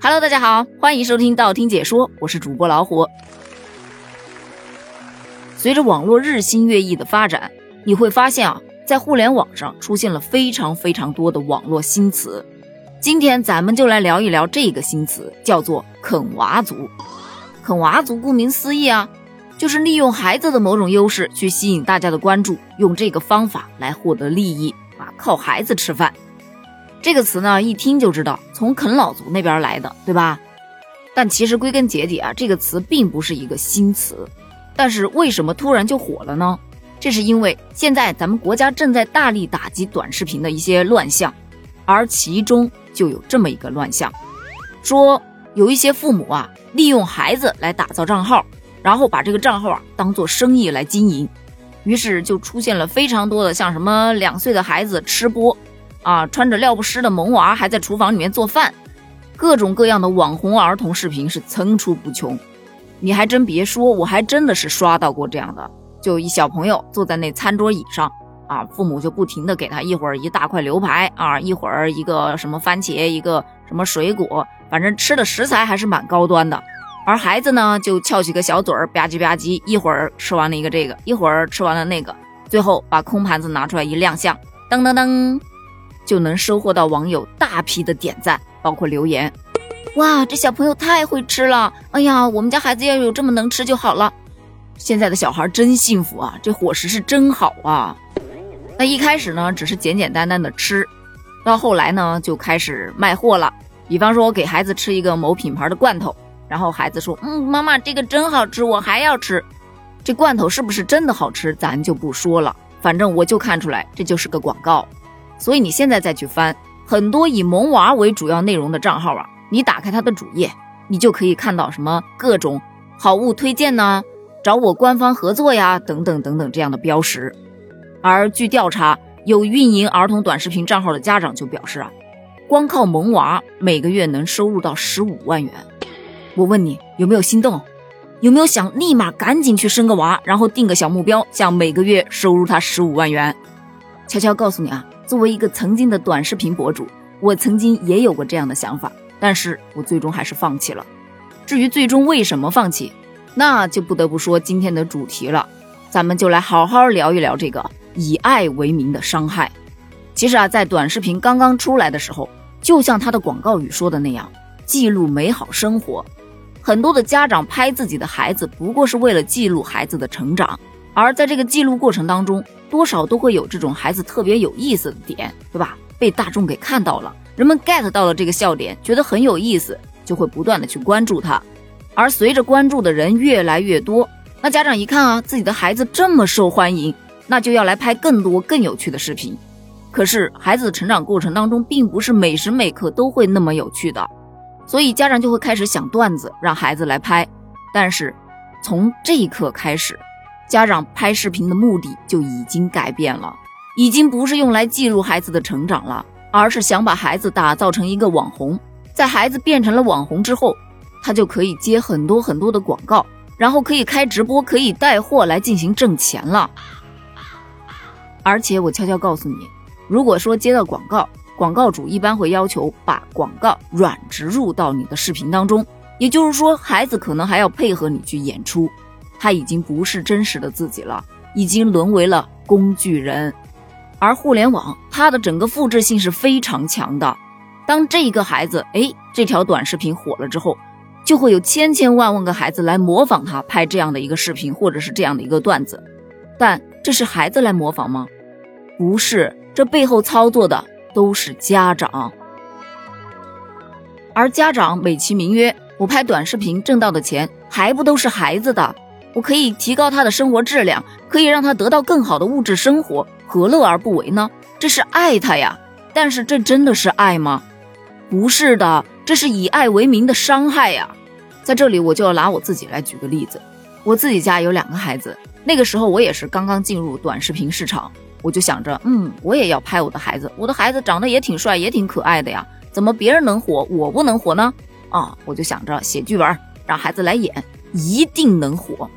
Hello，大家好，欢迎收听道听解说，我是主播老虎。随着网络日新月异的发展，你会发现啊，在互联网上出现了非常非常多的网络新词。今天咱们就来聊一聊这个新词，叫做“啃娃族”。啃娃族顾名思义啊，就是利用孩子的某种优势去吸引大家的关注，用这个方法来获得利益啊，靠孩子吃饭。这个词呢，一听就知道从啃老族那边来的，对吧？但其实归根结底啊，这个词并不是一个新词。但是为什么突然就火了呢？这是因为现在咱们国家正在大力打击短视频的一些乱象，而其中就有这么一个乱象，说有一些父母啊，利用孩子来打造账号，然后把这个账号啊当做生意来经营，于是就出现了非常多的像什么两岁的孩子吃播。啊，穿着尿不湿的萌娃还在厨房里面做饭，各种各样的网红儿童视频是层出不穷。你还真别说，我还真的是刷到过这样的，就一小朋友坐在那餐桌椅上，啊，父母就不停的给他一会儿一大块牛排啊，一会儿一个什么番茄，一个什么水果，反正吃的食材还是蛮高端的。而孩子呢，就翘起个小嘴儿吧唧吧唧，一会儿吃完了一个这个，一会儿吃完了那个，最后把空盘子拿出来一亮相，噔噔噔。就能收获到网友大批的点赞，包括留言。哇，这小朋友太会吃了！哎呀，我们家孩子要有这么能吃就好了。现在的小孩真幸福啊，这伙食是真好啊。那一开始呢，只是简简单单的吃，到后来呢，就开始卖货了。比方说，我给孩子吃一个某品牌的罐头，然后孩子说：“嗯，妈妈，这个真好吃，我还要吃。”这罐头是不是真的好吃，咱就不说了。反正我就看出来，这就是个广告。所以你现在再去翻很多以萌娃为主要内容的账号啊，你打开他的主页，你就可以看到什么各种好物推荐呢，找我官方合作呀，等等等等这样的标识。而据调查，有运营儿童短视频账号的家长就表示啊，光靠萌娃每个月能收入到十五万元。我问你有没有心动？有没有想立马赶紧去生个娃，然后定个小目标，想每个月收入他十五万元？悄悄告诉你啊。作为一个曾经的短视频博主，我曾经也有过这样的想法，但是我最终还是放弃了。至于最终为什么放弃，那就不得不说今天的主题了。咱们就来好好聊一聊这个以爱为名的伤害。其实啊，在短视频刚刚出来的时候，就像它的广告语说的那样，记录美好生活。很多的家长拍自己的孩子，不过是为了记录孩子的成长，而在这个记录过程当中。多少都会有这种孩子特别有意思的点，对吧？被大众给看到了，人们 get 到了这个笑点，觉得很有意思，就会不断的去关注他。而随着关注的人越来越多，那家长一看啊，自己的孩子这么受欢迎，那就要来拍更多更有趣的视频。可是孩子的成长过程当中，并不是每时每刻都会那么有趣的，所以家长就会开始想段子让孩子来拍。但是从这一刻开始。家长拍视频的目的就已经改变了，已经不是用来记录孩子的成长了，而是想把孩子打造成一个网红。在孩子变成了网红之后，他就可以接很多很多的广告，然后可以开直播，可以带货来进行挣钱了。而且我悄悄告诉你，如果说接到广告，广告主一般会要求把广告软植入到你的视频当中，也就是说，孩子可能还要配合你去演出。他已经不是真实的自己了，已经沦为了工具人。而互联网，它的整个复制性是非常强的。当这一个孩子，哎，这条短视频火了之后，就会有千千万万个孩子来模仿他拍这样的一个视频，或者是这样的一个段子。但这是孩子来模仿吗？不是，这背后操作的都是家长。而家长美其名曰，我拍短视频挣到的钱，还不都是孩子的？我可以提高他的生活质量，可以让他得到更好的物质生活，何乐而不为呢？这是爱他呀！但是这真的是爱吗？不是的，这是以爱为名的伤害呀！在这里，我就要拿我自己来举个例子。我自己家有两个孩子，那个时候我也是刚刚进入短视频市场，我就想着，嗯，我也要拍我的孩子，我的孩子长得也挺帅，也挺可爱的呀，怎么别人能火，我不能火呢？啊，我就想着写剧本，让孩子来演，一定能火。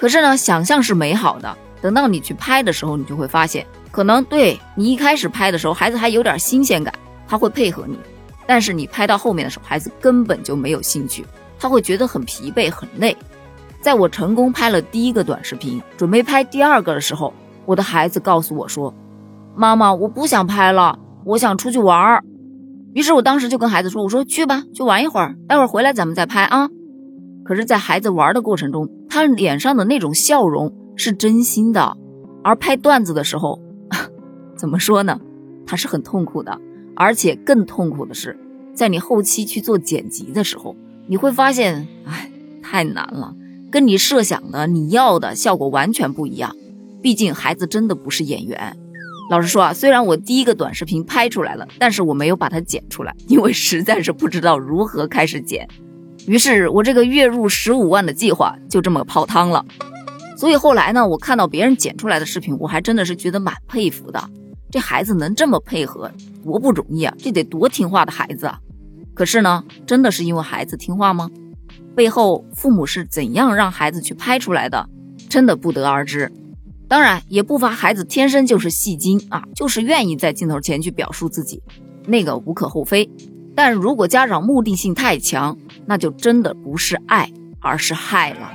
可是呢，想象是美好的。等到你去拍的时候，你就会发现，可能对你一开始拍的时候，孩子还有点新鲜感，他会配合你。但是你拍到后面的时候，孩子根本就没有兴趣，他会觉得很疲惫、很累。在我成功拍了第一个短视频，准备拍第二个的时候，我的孩子告诉我说：“妈妈，我不想拍了，我想出去玩儿。”于是我当时就跟孩子说：“我说去吧，去玩一会儿，待会儿回来咱们再拍啊。”可是，在孩子玩的过程中，他脸上的那种笑容是真心的，而拍段子的时候，怎么说呢？他是很痛苦的。而且更痛苦的是，在你后期去做剪辑的时候，你会发现，哎，太难了，跟你设想的、你要的效果完全不一样。毕竟孩子真的不是演员。老实说啊，虽然我第一个短视频拍出来了，但是我没有把它剪出来，因为实在是不知道如何开始剪。于是我这个月入十五万的计划就这么泡汤了。所以后来呢，我看到别人剪出来的视频，我还真的是觉得蛮佩服的。这孩子能这么配合，多不容易啊！这得多听话的孩子啊！可是呢，真的是因为孩子听话吗？背后父母是怎样让孩子去拍出来的，真的不得而知。当然，也不乏孩子天生就是戏精啊，就是愿意在镜头前去表述自己，那个无可厚非。但如果家长目的性太强，那就真的不是爱，而是害了。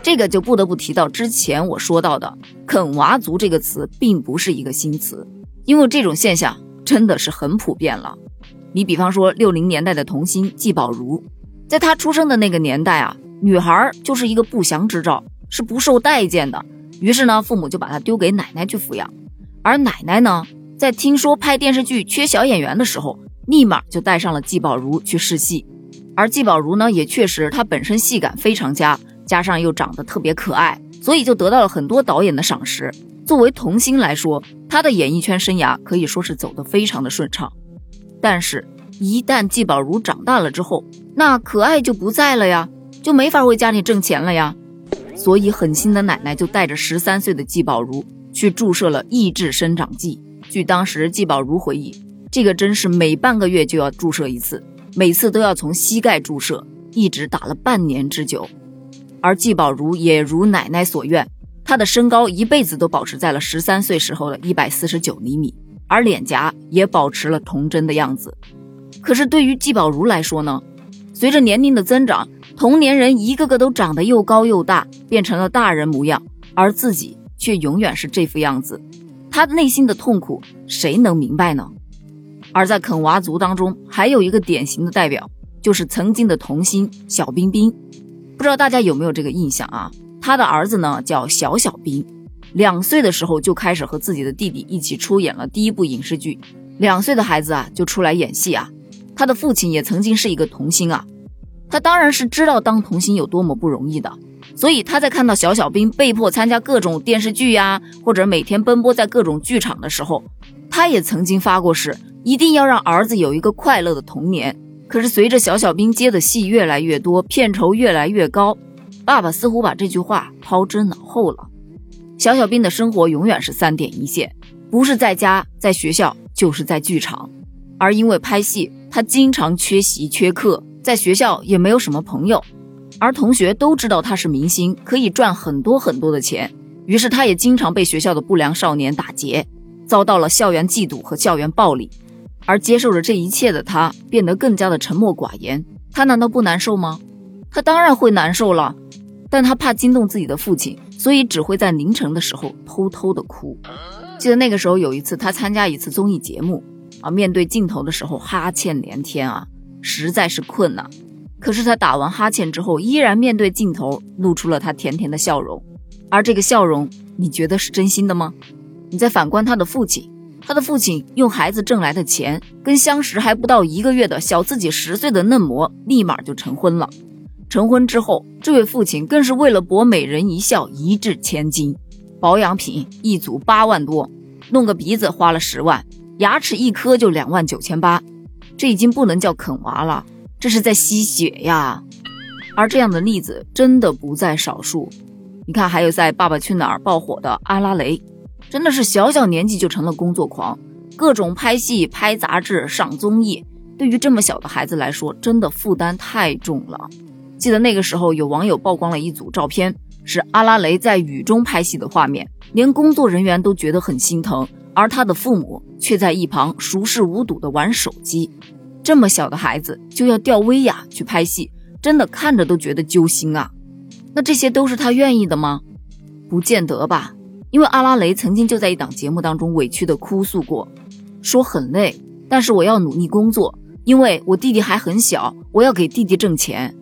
这个就不得不提到之前我说到的“啃娃族”这个词，并不是一个新词，因为这种现象真的是很普遍了。你比方说六零年代的童星季宝如，在她出生的那个年代啊，女孩就是一个不祥之兆，是不受待见的。于是呢，父母就把她丢给奶奶去抚养，而奶奶呢，在听说拍电视剧缺小演员的时候，立马就带上了季宝如去试戏。而季宝如呢，也确实她本身戏感非常佳。加上又长得特别可爱，所以就得到了很多导演的赏识。作为童星来说，她的演艺圈生涯可以说是走得非常的顺畅。但是，一旦季宝如长大了之后，那可爱就不在了呀，就没法为家里挣钱了呀。所以，狠心的奶奶就带着十三岁的季宝如去注射了抑制生长剂。据当时季宝如回忆，这个针是每半个月就要注射一次，每次都要从膝盖注射，一直打了半年之久。而季宝如也如奶奶所愿，她的身高一辈子都保持在了十三岁时候的一百四十九厘米，而脸颊也保持了童真的样子。可是对于季宝如来说呢，随着年龄的增长，同年人一个个都长得又高又大，变成了大人模样，而自己却永远是这副样子。他内心的痛苦，谁能明白呢？而在啃娃族当中，还有一个典型的代表，就是曾经的童星小冰冰。不知道大家有没有这个印象啊？他的儿子呢叫小小冰，两岁的时候就开始和自己的弟弟一起出演了第一部影视剧。两岁的孩子啊就出来演戏啊。他的父亲也曾经是一个童星啊，他当然是知道当童星有多么不容易的。所以他在看到小小兵被迫参加各种电视剧呀，或者每天奔波在各种剧场的时候，他也曾经发过誓，一定要让儿子有一个快乐的童年。可是随着小小兵接的戏越来越多，片酬越来越高，爸爸似乎把这句话抛之脑后了。小小兵的生活永远是三点一线，不是在家，在学校，就是在剧场。而因为拍戏，他经常缺席缺课，在学校也没有什么朋友，而同学都知道他是明星，可以赚很多很多的钱，于是他也经常被学校的不良少年打劫，遭到了校园嫉妒和校园暴力。而接受着这一切的他，变得更加的沉默寡言。他难道不难受吗？他当然会难受了，但他怕惊动自己的父亲，所以只会在凌晨的时候偷偷的哭。记得那个时候有一次，他参加一次综艺节目啊，面对镜头的时候哈欠连天啊，实在是困呐。可是他打完哈欠之后，依然面对镜头，露出了他甜甜的笑容。而这个笑容，你觉得是真心的吗？你再反观他的父亲。他的父亲用孩子挣来的钱，跟相识还不到一个月的小自己十岁的嫩模，立马就成婚了。成婚之后，这位父亲更是为了博美人一笑，一掷千金，保养品一组八万多，弄个鼻子花了十万，牙齿一颗就两万九千八，这已经不能叫啃娃了，这是在吸血呀！而这样的例子真的不在少数。你看，还有在《爸爸去哪儿》爆火的阿拉蕾。真的是小小年纪就成了工作狂，各种拍戏、拍杂志、上综艺，对于这么小的孩子来说，真的负担太重了。记得那个时候，有网友曝光了一组照片，是阿拉蕾在雨中拍戏的画面，连工作人员都觉得很心疼，而他的父母却在一旁熟视无睹的玩手机。这么小的孩子就要吊威亚去拍戏，真的看着都觉得揪心啊。那这些都是他愿意的吗？不见得吧。因为阿拉蕾曾经就在一档节目当中委屈的哭诉过，说很累，但是我要努力工作，因为我弟弟还很小，我要给弟弟挣钱。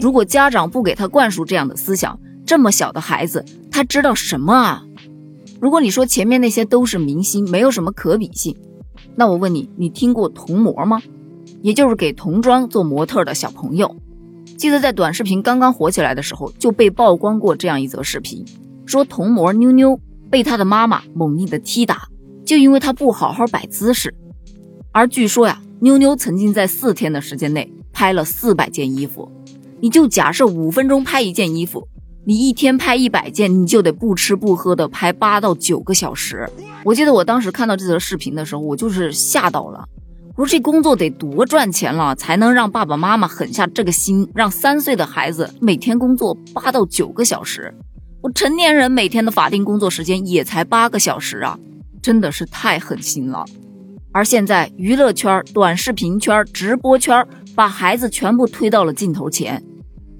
如果家长不给他灌输这样的思想，这么小的孩子他知道什么啊？如果你说前面那些都是明星，没有什么可比性，那我问你，你听过童模吗？也就是给童装做模特的小朋友。记得在短视频刚刚火起来的时候，就被曝光过这样一则视频。说童模妞妞被他的妈妈猛力的踢打，就因为他不好好摆姿势。而据说呀，妞妞曾经在四天的时间内拍了四百件衣服。你就假设五分钟拍一件衣服，你一天拍一百件，你就得不吃不喝的拍八到九个小时。我记得我当时看到这则视频的时候，我就是吓到了。我说这工作得多赚钱了，才能让爸爸妈妈狠下这个心，让三岁的孩子每天工作八到九个小时。我成年人每天的法定工作时间也才八个小时啊，真的是太狠心了。而现在娱乐圈、短视频圈、直播圈把孩子全部推到了镜头前，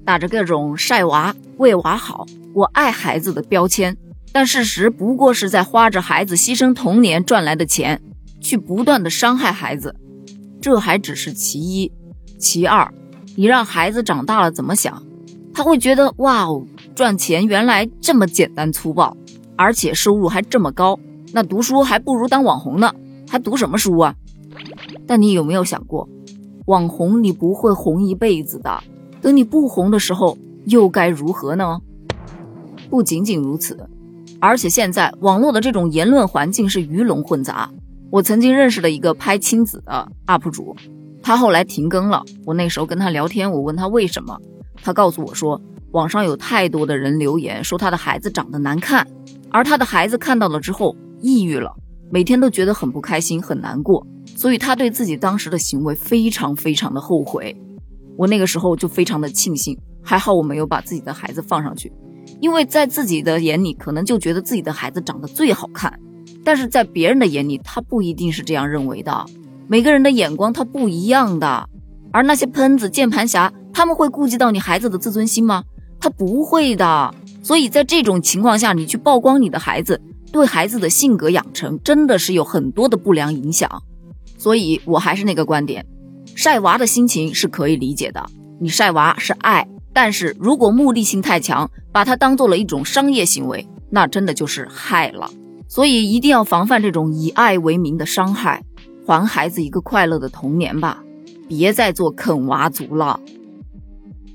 打着各种晒娃、为娃好、我爱孩子的标签，但事实不过是在花着孩子牺牲童年赚来的钱，去不断的伤害孩子。这还只是其一，其二，你让孩子长大了怎么想？他会觉得哇哦。赚钱原来这么简单粗暴，而且收入还这么高，那读书还不如当网红呢，还读什么书啊？但你有没有想过，网红你不会红一辈子的，等你不红的时候又该如何呢？不仅仅如此，而且现在网络的这种言论环境是鱼龙混杂。我曾经认识了一个拍亲子的 UP 主，他后来停更了。我那时候跟他聊天，我问他为什么，他告诉我说。网上有太多的人留言说他的孩子长得难看，而他的孩子看到了之后抑郁了，每天都觉得很不开心、很难过，所以他对自己当时的行为非常非常的后悔。我那个时候就非常的庆幸，还好我没有把自己的孩子放上去，因为在自己的眼里可能就觉得自己的孩子长得最好看，但是在别人的眼里他不一定是这样认为的，每个人的眼光他不一样的，而那些喷子、键盘侠他们会顾及到你孩子的自尊心吗？他不会的，所以在这种情况下，你去曝光你的孩子，对孩子的性格养成真的是有很多的不良影响。所以我还是那个观点，晒娃的心情是可以理解的，你晒娃是爱，但是如果目的性太强，把它当做了一种商业行为，那真的就是害了。所以一定要防范这种以爱为名的伤害，还孩子一个快乐的童年吧，别再做啃娃族了。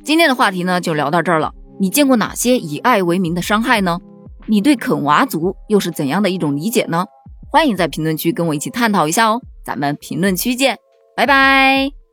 今天的话题呢，就聊到这儿了。你见过哪些以爱为名的伤害呢？你对啃娃族又是怎样的一种理解呢？欢迎在评论区跟我一起探讨一下哦。咱们评论区见，拜拜。